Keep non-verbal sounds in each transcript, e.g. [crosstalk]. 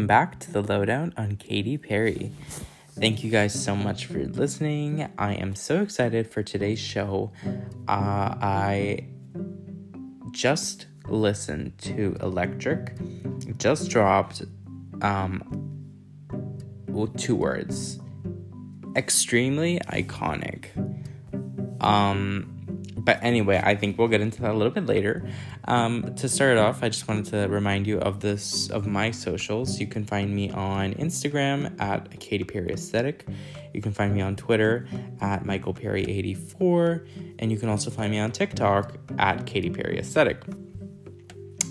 welcome back to the lowdown on Katy Perry. Thank you guys so much for listening. I am so excited for today's show. Uh, I just listened to Electric, just dropped um, well, two words extremely iconic. Um, but anyway, I think we'll get into that a little bit later. Um, to start off, I just wanted to remind you of this of my socials. You can find me on Instagram at Katy Perry Aesthetic. You can find me on Twitter at Michael Perry 84, and you can also find me on TikTok at Katy Perry Aesthetic.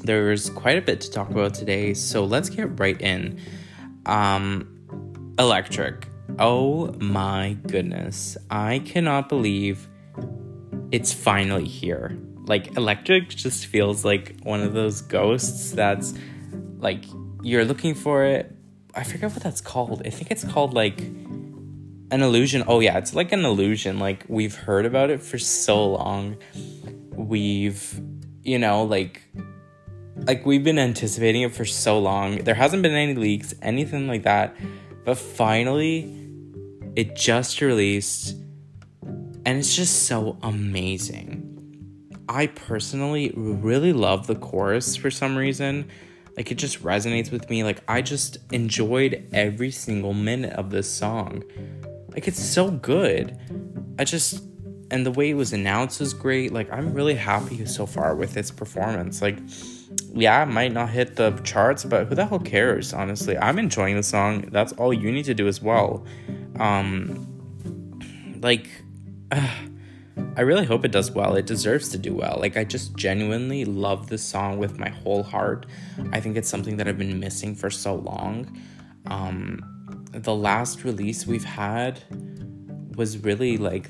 There's quite a bit to talk about today, so let's get right in. Um, electric. Oh my goodness. I cannot believe it's finally here. Like electric just feels like one of those ghosts that's like you're looking for it. I forget what that's called. I think it's called like an illusion. Oh yeah, it's like an illusion. Like we've heard about it for so long. We've you know, like like we've been anticipating it for so long. There hasn't been any leaks, anything like that. But finally it just released and it's just so amazing. I personally really love the chorus for some reason. Like it just resonates with me. Like I just enjoyed every single minute of this song. Like it's so good. I just and the way it was announced was great. Like I'm really happy so far with its performance. Like yeah, it might not hit the charts, but who the hell cares, honestly? I'm enjoying the song. That's all you need to do as well. Um like uh, [sighs] I really hope it does well. It deserves to do well. Like, I just genuinely love this song with my whole heart. I think it's something that I've been missing for so long. Um, the last release we've had was really like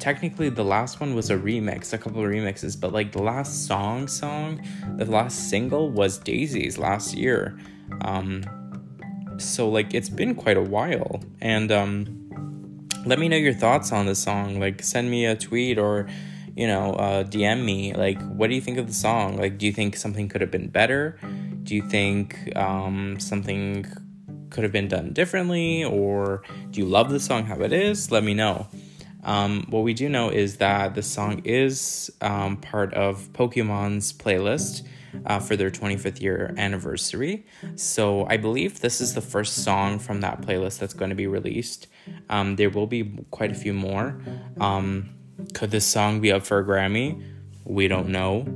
technically the last one was a remix, a couple of remixes, but like the last song song, the last single was Daisies last year. Um, so like it's been quite a while and um let me know your thoughts on the song. Like, send me a tweet or, you know, uh, DM me. Like, what do you think of the song? Like, do you think something could have been better? Do you think um, something could have been done differently? Or do you love the song how it is? Let me know. Um, what we do know is that the song is um, part of Pokemon's playlist uh, for their 25th year anniversary. So I believe this is the first song from that playlist that's going to be released. Um, there will be quite a few more. Um, could this song be up for a Grammy? We don't know.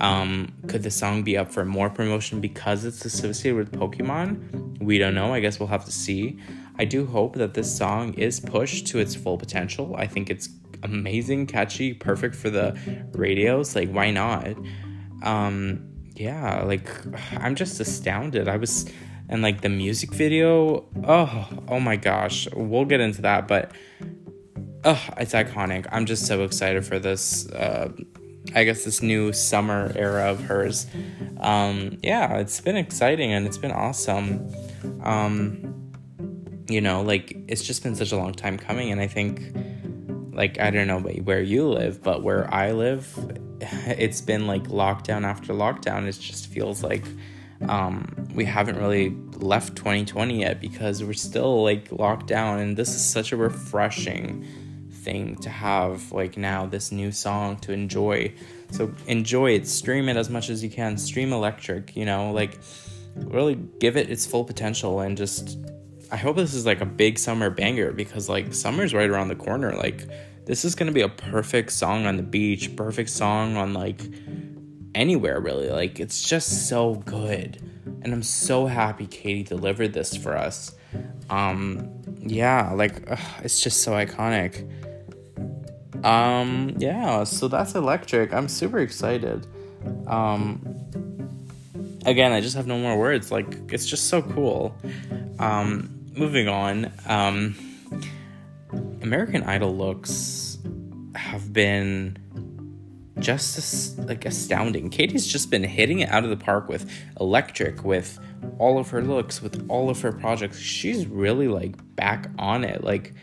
Um, could the song be up for more promotion because it's associated with Pokemon? We don't know. I guess we'll have to see. I do hope that this song is pushed to its full potential. I think it's amazing, catchy, perfect for the radios. Like, why not? Um yeah like i'm just astounded. I was and like the music video. Oh oh my gosh. We'll get into that but oh it's iconic. I'm just so excited for this uh i guess this new summer era of hers. Um yeah it's been exciting and it's been awesome. Um you know like it's just been such a long time coming and i think like i don't know where you live but where i live it's been like lockdown after lockdown. It just feels like um, we haven't really left 2020 yet because we're still like locked down, and this is such a refreshing thing to have like now this new song to enjoy. So enjoy it, stream it as much as you can. Stream electric, you know, like really give it its full potential and just I hope this is like a big summer banger because like summer's right around the corner. Like this is gonna be a perfect song on the beach, perfect song on like anywhere really. Like it's just so good. And I'm so happy Katy delivered this for us. Um yeah, like ugh, it's just so iconic. Um yeah, so that's electric. I'm super excited. Um again, I just have no more words. Like it's just so cool. Um moving on. Um American Idol looks have been just like astounding. Katy's just been hitting it out of the park with electric, with all of her looks, with all of her projects. She's really like back on it. Like,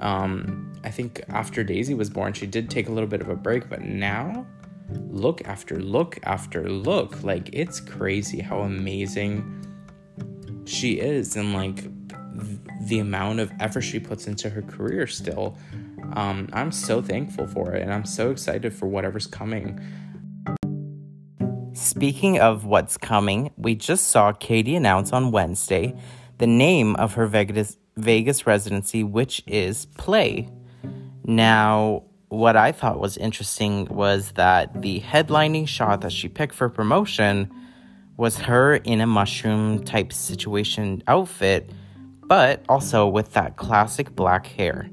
um, I think after Daisy was born, she did take a little bit of a break, but now look after look after look, like it's crazy how amazing she is and like the amount of effort she puts into her career still. Um, I'm so thankful for it and I'm so excited for whatever's coming. Speaking of what's coming, we just saw Katy announce on Wednesday the name of her Vegas, Vegas residency, which is Play. Now, what I thought was interesting was that the headlining shot that she picked for promotion was her in a mushroom type situation outfit, but also with that classic black hair.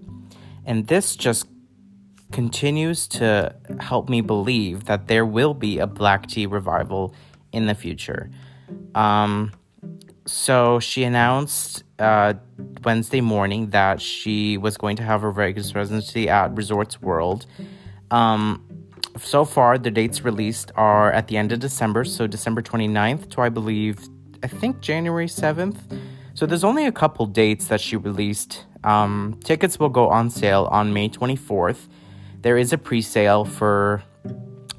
And this just continues to help me believe that there will be a black tea revival in the future. Um, so she announced uh, Wednesday morning that she was going to have her Vegas residency at Resorts World. Um, so far, the dates released are at the end of December, so December 29th to I believe, I think January 7th. So there's only a couple dates that she released. Um, tickets will go on sale on May 24th. There is a pre sale for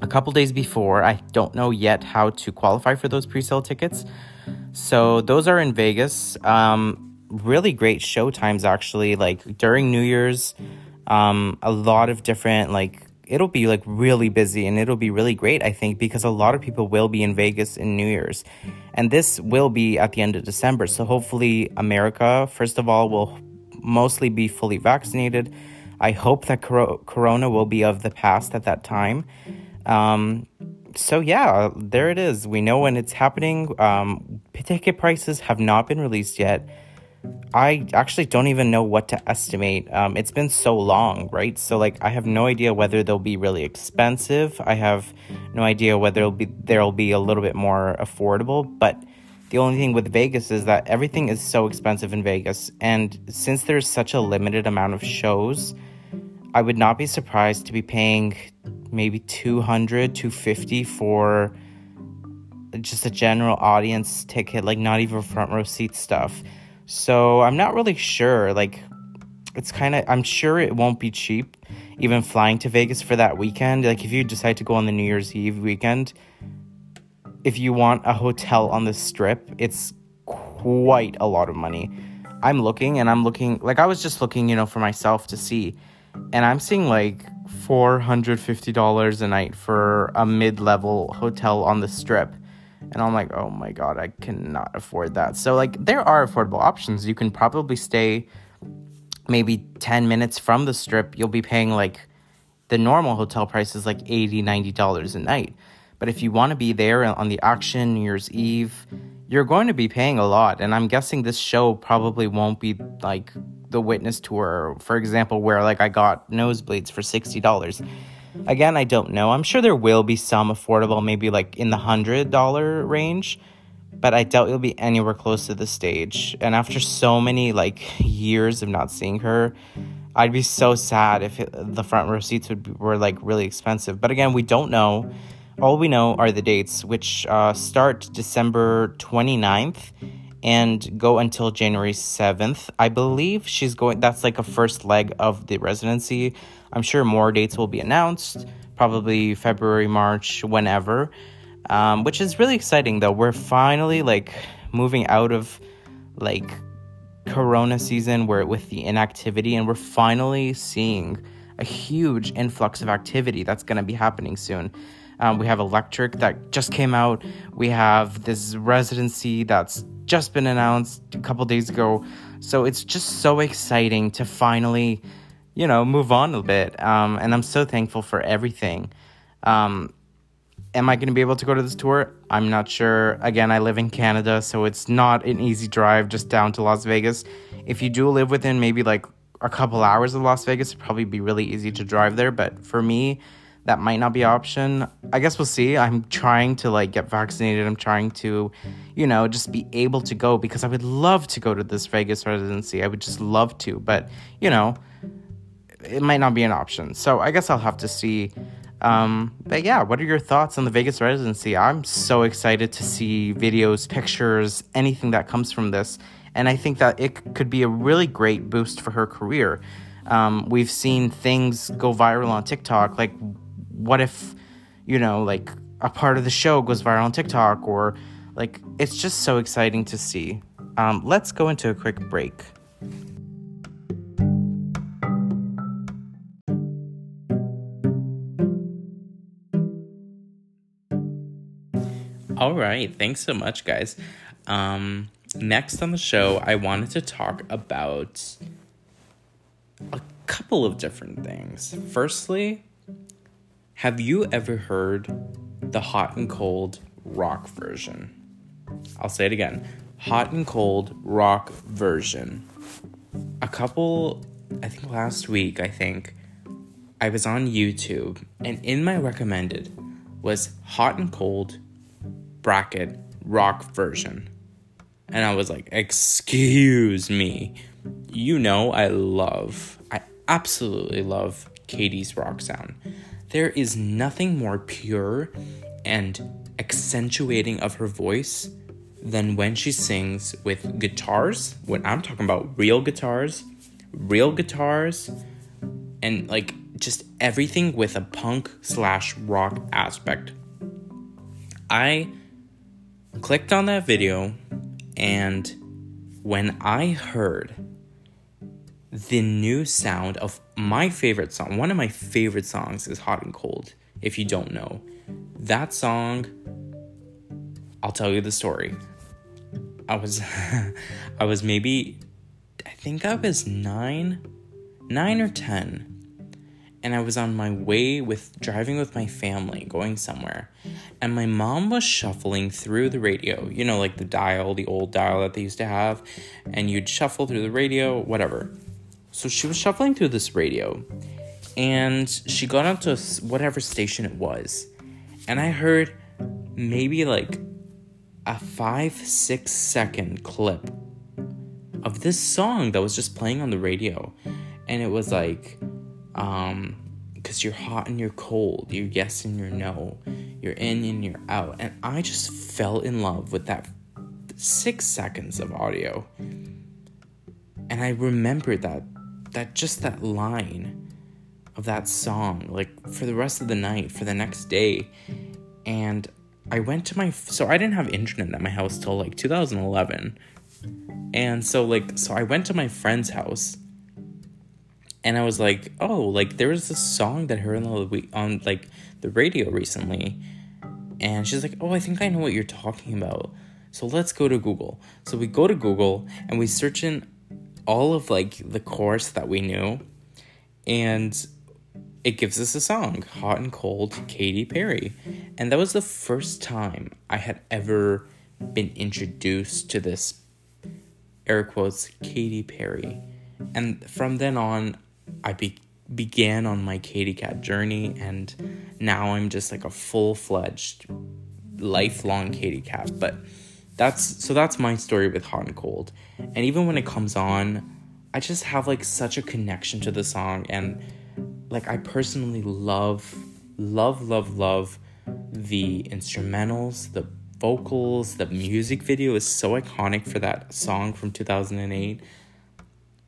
a couple days before. I don't know yet how to qualify for those pre sale tickets. So those are in Vegas. Um, really great show times actually. Like during New Year's, um, a lot of different like it'll be like really busy and it'll be really great I think because a lot of people will be in Vegas in New Year's. And this will be at the end of December. So hopefully America first of all will mostly be fully vaccinated. I hope that corona will be of the past at that time. Um, so yeah, there it is. We know when it's happening. Um, ticket prices have not been released yet. I actually don't even know what to estimate. Um, it's been so long, right? So like, I have no idea whether they'll be really expensive. I have no idea whether it'll be there'll be a little bit more affordable. But the only thing with Vegas is that everything is so expensive in Vegas, and since there's such a limited amount of shows, I would not be surprised to be paying maybe 200 250 for just a general audience ticket like not even front row seat stuff so i'm not really sure like it's kind of i'm sure it won't be cheap even flying to vegas for that weekend. Like if you decide to go on the new year's eve weekend if you want a hotel on the strip it's quite a lot of money. I'm looking and i'm looking like i was just looking you know for myself to see. And i'm seeing like $450 a night for a mid level hotel on the strip. And I'm like, oh my god, I cannot afford that. So, like, there are affordable options. You can probably stay maybe 10 minutes from the strip. You'll be paying like the normal hotel price is like $80, $90 a night. But if you want to be there on the auction, New Year's Eve, you're going to be paying a lot. And I'm guessing this show probably won't be like the witness tour, for example, where like I got nosebleeds for sixty dollars. Again, I don't know. I'm sure there will be some affordable, maybe like in the hundred dollar range, but I doubt it'll be anywhere close to the stage. And after so many like years of not seeing her, I'd be so sad if it, the front row seats would be, were like really expensive. But again, we don't know. All we know are the dates, which uh, start December 29th and go until January 7th. I believe she's going, that's like a first leg of the residency. I'm sure more dates will be announced, probably February, March, whenever, um, which is really exciting though. We're finally like moving out of like Corona season where with the inactivity, and we're finally seeing a huge influx of activity that's going to be happening soon. Um, we have Electric that just came out. We have this residency that's just been announced a couple days ago. So it's just so exciting to finally, you know, move on a bit. Um, and I'm so thankful for everything. Um, am I going to be able to go to this tour? I'm not sure. Again, I live in Canada, so it's not an easy drive just down to Las Vegas. If you do live within maybe like a couple hours of Las Vegas, it'd probably be really easy to drive there. But for me, that might not be an option. I guess we'll see. I'm trying to like get vaccinated. I'm trying to, you know, just be able to go because I would love to go to this Vegas residency. I would just love to, but you know, it might not be an option. So I guess I'll have to see. Um, but yeah, what are your thoughts on the Vegas residency? I'm so excited to see videos, pictures, anything that comes from this. And I think that it could be a really great boost for her career. Um, we've seen things go viral on TikTok, like what if, you know, like a part of the show goes viral on TikTok or like it's just so exciting to see. um, let's go into a quick break. All right, thanks so much, guys. Um, next on the show, I wanted to talk about a couple of different things. Firstly, have you ever heard the hot and cold rock version? I'll say it again hot and cold rock version. A couple, I think last week, I think, I was on YouTube and in my recommended was hot and cold bracket rock version. And I was like, excuse me. You know, I love, I absolutely love Katy's rock sound. There is nothing more pure and accentuating of her voice than when she sings with guitars. When I'm talking about real guitars, real guitars, and like just everything with a punk slash rock aspect. I clicked on that video, and when I heard the new sound of my favorite song, one of my favorite songs is Hot and Cold, if you don't know. That song, I'll tell you the story. I was [laughs] I was maybe I think I was 9 9 or 10 and I was on my way with driving with my family going somewhere. And my mom was shuffling through the radio, you know, like the dial, the old dial that they used to have, and you'd shuffle through the radio, whatever. So she was shuffling through this radio, and she got onto whatever station it was. And I heard maybe like a five, six second clip of this song that was just playing on the radio. And it was like, um, because you're hot and you're cold, you're yes and you're no, you're in and you're out. And I just fell in love with that six seconds of audio. And I remembered that, that just that line of that song, like for the rest of the night, for the next day. And I went to my so I didn't have internet at my house till like 2011. And so like so I went to my friend's house and I was like, "Oh, like there was this song that I heard on the on like the radio recently." And she's like, "Oh, I think I know what you're talking about." So let's go to Google. So we go to Google and we search in all of like the chorus that we knew and it gives us a song, Hot and Cold, Katy Perry. And that was the first time I had ever been introduced to this, air quotes, Katy Perry. And from then on, I be- began on my Katy Cat journey, and now I'm just like a full fledged, lifelong Katy Cat. But that's so that's my story with Hot and Cold. And even when it comes on, I just have like such a connection to the song and like I personally love, love, love, love the instrumentals, the vocals, the music video is so iconic for that song from 2008.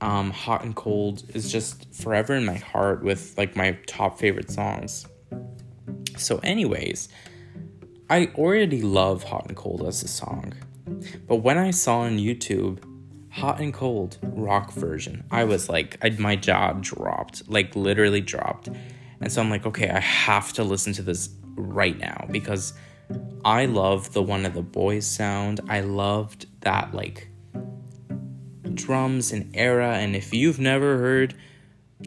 Um, Hot and Cold is just forever in my heart with like my top favorite songs. So, anyways, I already love Hot and Cold as a song. But when I saw on YouTube hot and cold rock version. I was like, I, my jaw dropped, like literally dropped. And so I'm like, okay, I have to listen to this right now because I love the one of the boys sound. I loved that like drums and era. And if you've never heard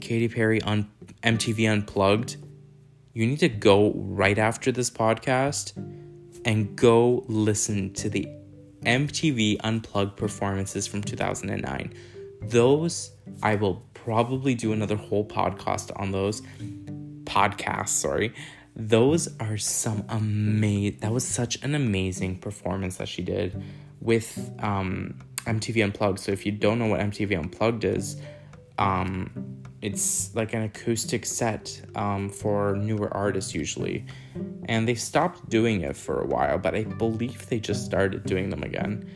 Katy Perry on MTV Unplugged, you need to go right after this podcast and go listen to the MTV Unplugged performances from 2009. Those, I will probably do another whole podcast on those. Podcasts, sorry. Those are some amazing, that was such an amazing performance that she did with um, MTV Unplugged. So if you don't know what MTV Unplugged is, um, it's like an acoustic set um, for newer artists usually and they stopped doing it for a while but i believe they just started doing them again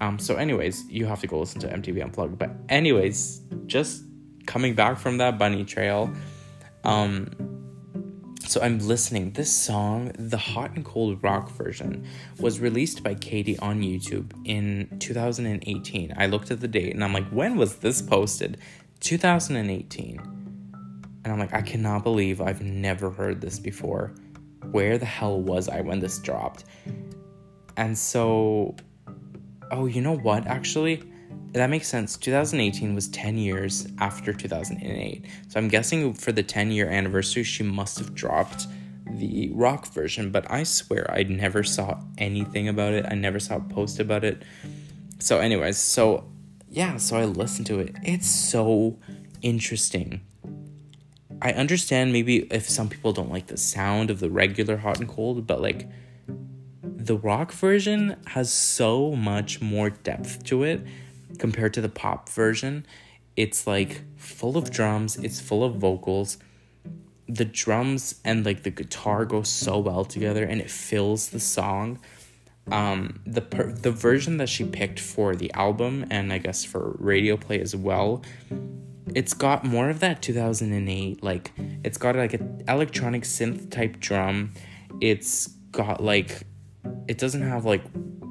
um, so anyways you have to go listen to mtv unplugged but anyways just coming back from that bunny trail um, so I'm listening. This song, the Hot and Cold Rock version, was released by Katy on YouTube in 2018. I looked at the date and I'm like, when was this posted? 2018. And I'm like, I cannot believe I've never heard this before. Where the hell was I when this dropped? And so, oh, you know what? Actually, that makes sense. 2018 was 10 years after 2008. So I'm guessing for the 10 year anniversary, she must have dropped the rock version, but I swear I never saw anything about it. I never saw a post about it. So, anyways, so yeah, so I listened to it. It's so interesting. I understand maybe if some people don't like the sound of the regular hot and cold, but like the rock version has so much more depth to it compared to the pop version. It's like full of drums, it's full of vocals. The drums and like the guitar go so well together and it fills the song. Um, the per- the version that she picked for the album and I guess for radio play as well, it's got more of that 2008 like it's got like an electronic synth type drum. It's got like it doesn't have like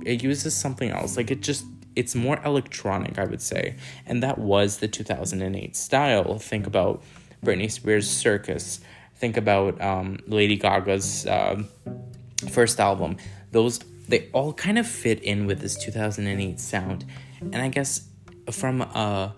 it uses something else. Like it just it's more electronic, I would say. And that was the 2008 style. Think about Britney Spears' Circus. Think about um, Lady Gaga's uh, first album. Those they all kind of fit in with this 2008 sound. And I guess from a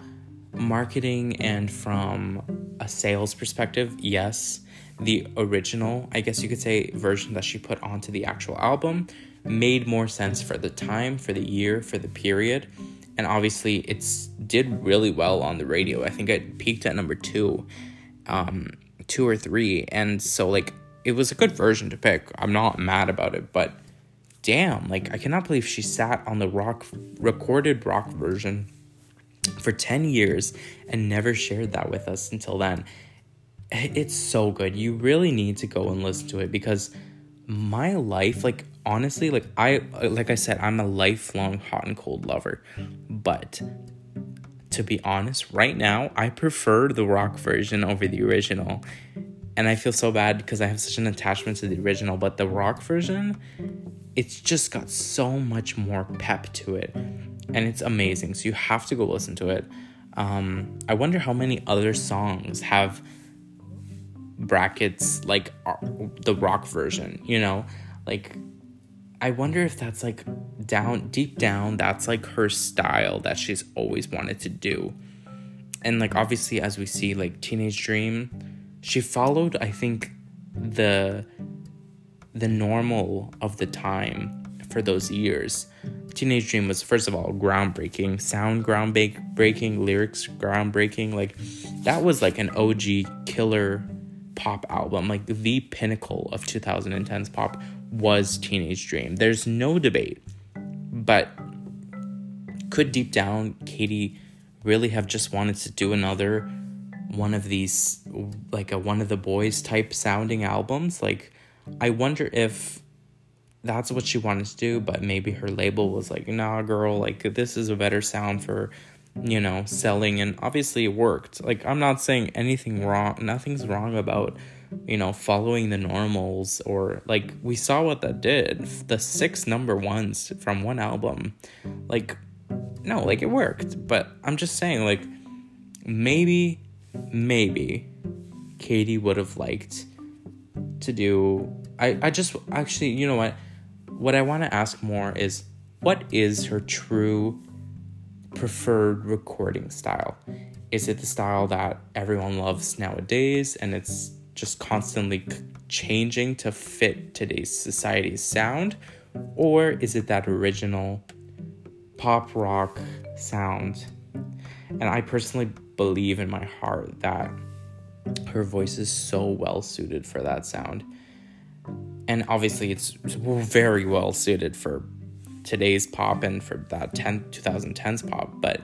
marketing and from a sales perspective, yes, the original, I guess you could say, version that she put onto the actual album made more sense for the time, for the year, for the period. And obviously, it's did really well on the radio. I think it peaked at number two, um, two or three, and so like it was a good version to pick. I'm not mad about it, but damn, like I cannot believe she sat on the rock recorded rock version for 10 years and never shared that with us until then. It's so good. You really need to go and listen to it because my life like honestly like i like i said i'm a lifelong hot and cold lover. But to be honest right now i prefer the rock version over the original. And i feel so bad because i have such an attachment to the original but the rock version it's just got so much more pep to it. And it's amazing so you have to go listen to it. Um, i wonder how many other songs have brackets like uh, the rock version, you know? Like I wonder if that's like down deep down that's like her style that she's always wanted to do. And like obviously as we see like Teenage Dream, she followed I think the the normal of the time for those years. Teenage Dream was first of all groundbreaking, sound groundbreaking, lyrics groundbreaking. Like that was like an OG killer pop album, like the pinnacle of 2010's pop, was Teenage Dream. There's no debate. But could deep down Katy really have just wanted to do another one of these, like a one of the boys type sounding albums? Like, I wonder if that's what she wanted to do, but maybe her label was like, nah, girl, like, this is a better sound for you know, selling and obviously it worked. Like I'm not saying anything wrong, nothing's wrong about, you know, following the normals or like we saw what that did. The six number ones from one album. Like no, like it worked, but I'm just saying like maybe maybe Katy would have liked to do I I just actually, you know what? What I want to ask more is what is her true preferred recording style? Is it the style that everyone loves nowadays and it's just constantly changing to fit today's society's sound? Or is it that original pop rock sound? And I personally believe in my heart that her voice is so well suited for that sound. And obviously, it's very well suited for today's pop and for that 10 2010s pop but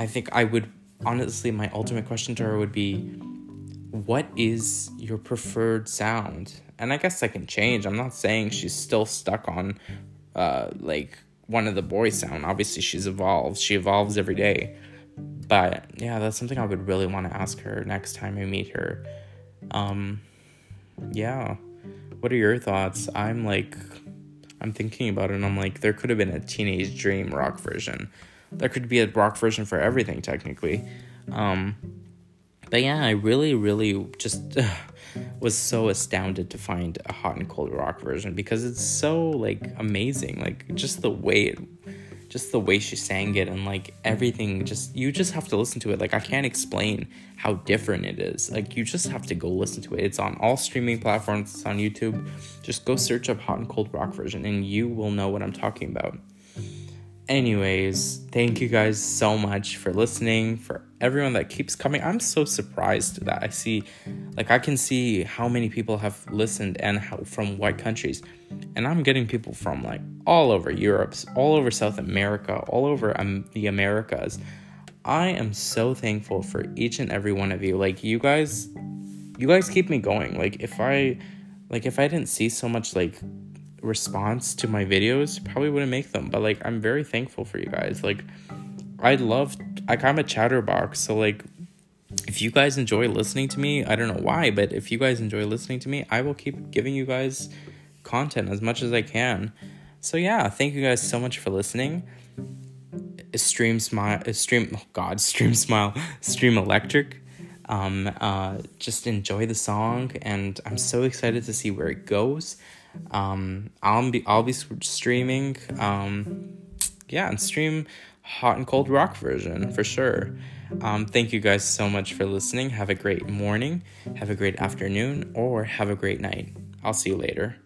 i think i would honestly my ultimate question to her would be what is your preferred sound and i guess I can change i'm not saying she's still stuck on uh like one of the boy sound obviously she's evolved she evolves every day but yeah that's something i would really want to ask her next time i meet her um yeah. What are your thoughts? I'm like, I'm thinking about it and I'm like, there could have been a Teenage Dream rock version. There could be a rock version for everything, technically. Um, but yeah, I really, really just was so astounded to find a hot and cold rock version because it's so like amazing. Like just the way it just the way she sang it and like everything just you just have to listen to it. Like i can't explain how different it is. Like you just have to go listen to it. It's on all streaming platforms. It's on youtube. Just go search up hot and cold rock version and you will know what i'm talking about anyways thank you guys so much for listening for everyone that keeps coming. I'm so surprised that i see like i can see how many people have listened and how from what countries. And i'm getting people from like all over europe all over south america all over um, the americas. I am so thankful for each and every one of you. Like you guys you guys keep me going. Like if i like if i didn't see so much like response to my videos, probably wouldn't make them. But like I'm very thankful for you guys. Like I love like I'm a chatterbox, so like if you guys enjoy listening to me, I don't know why, but if you guys enjoy listening to me, I will keep giving you guys content as much as I can. So yeah, thank you guys so much for listening. Stream smile, stream oh God, [laughs] stream smile, stream electric. Um, uh, just enjoy the song, and I'm so excited to see where it goes. Um, I'll be I'll be streaming. Um, yeah, and stream hot and cold rock version for sure. Um, thank you guys so much for listening. Have a great morning, have a great afternoon, or have a great night. I'll see you later.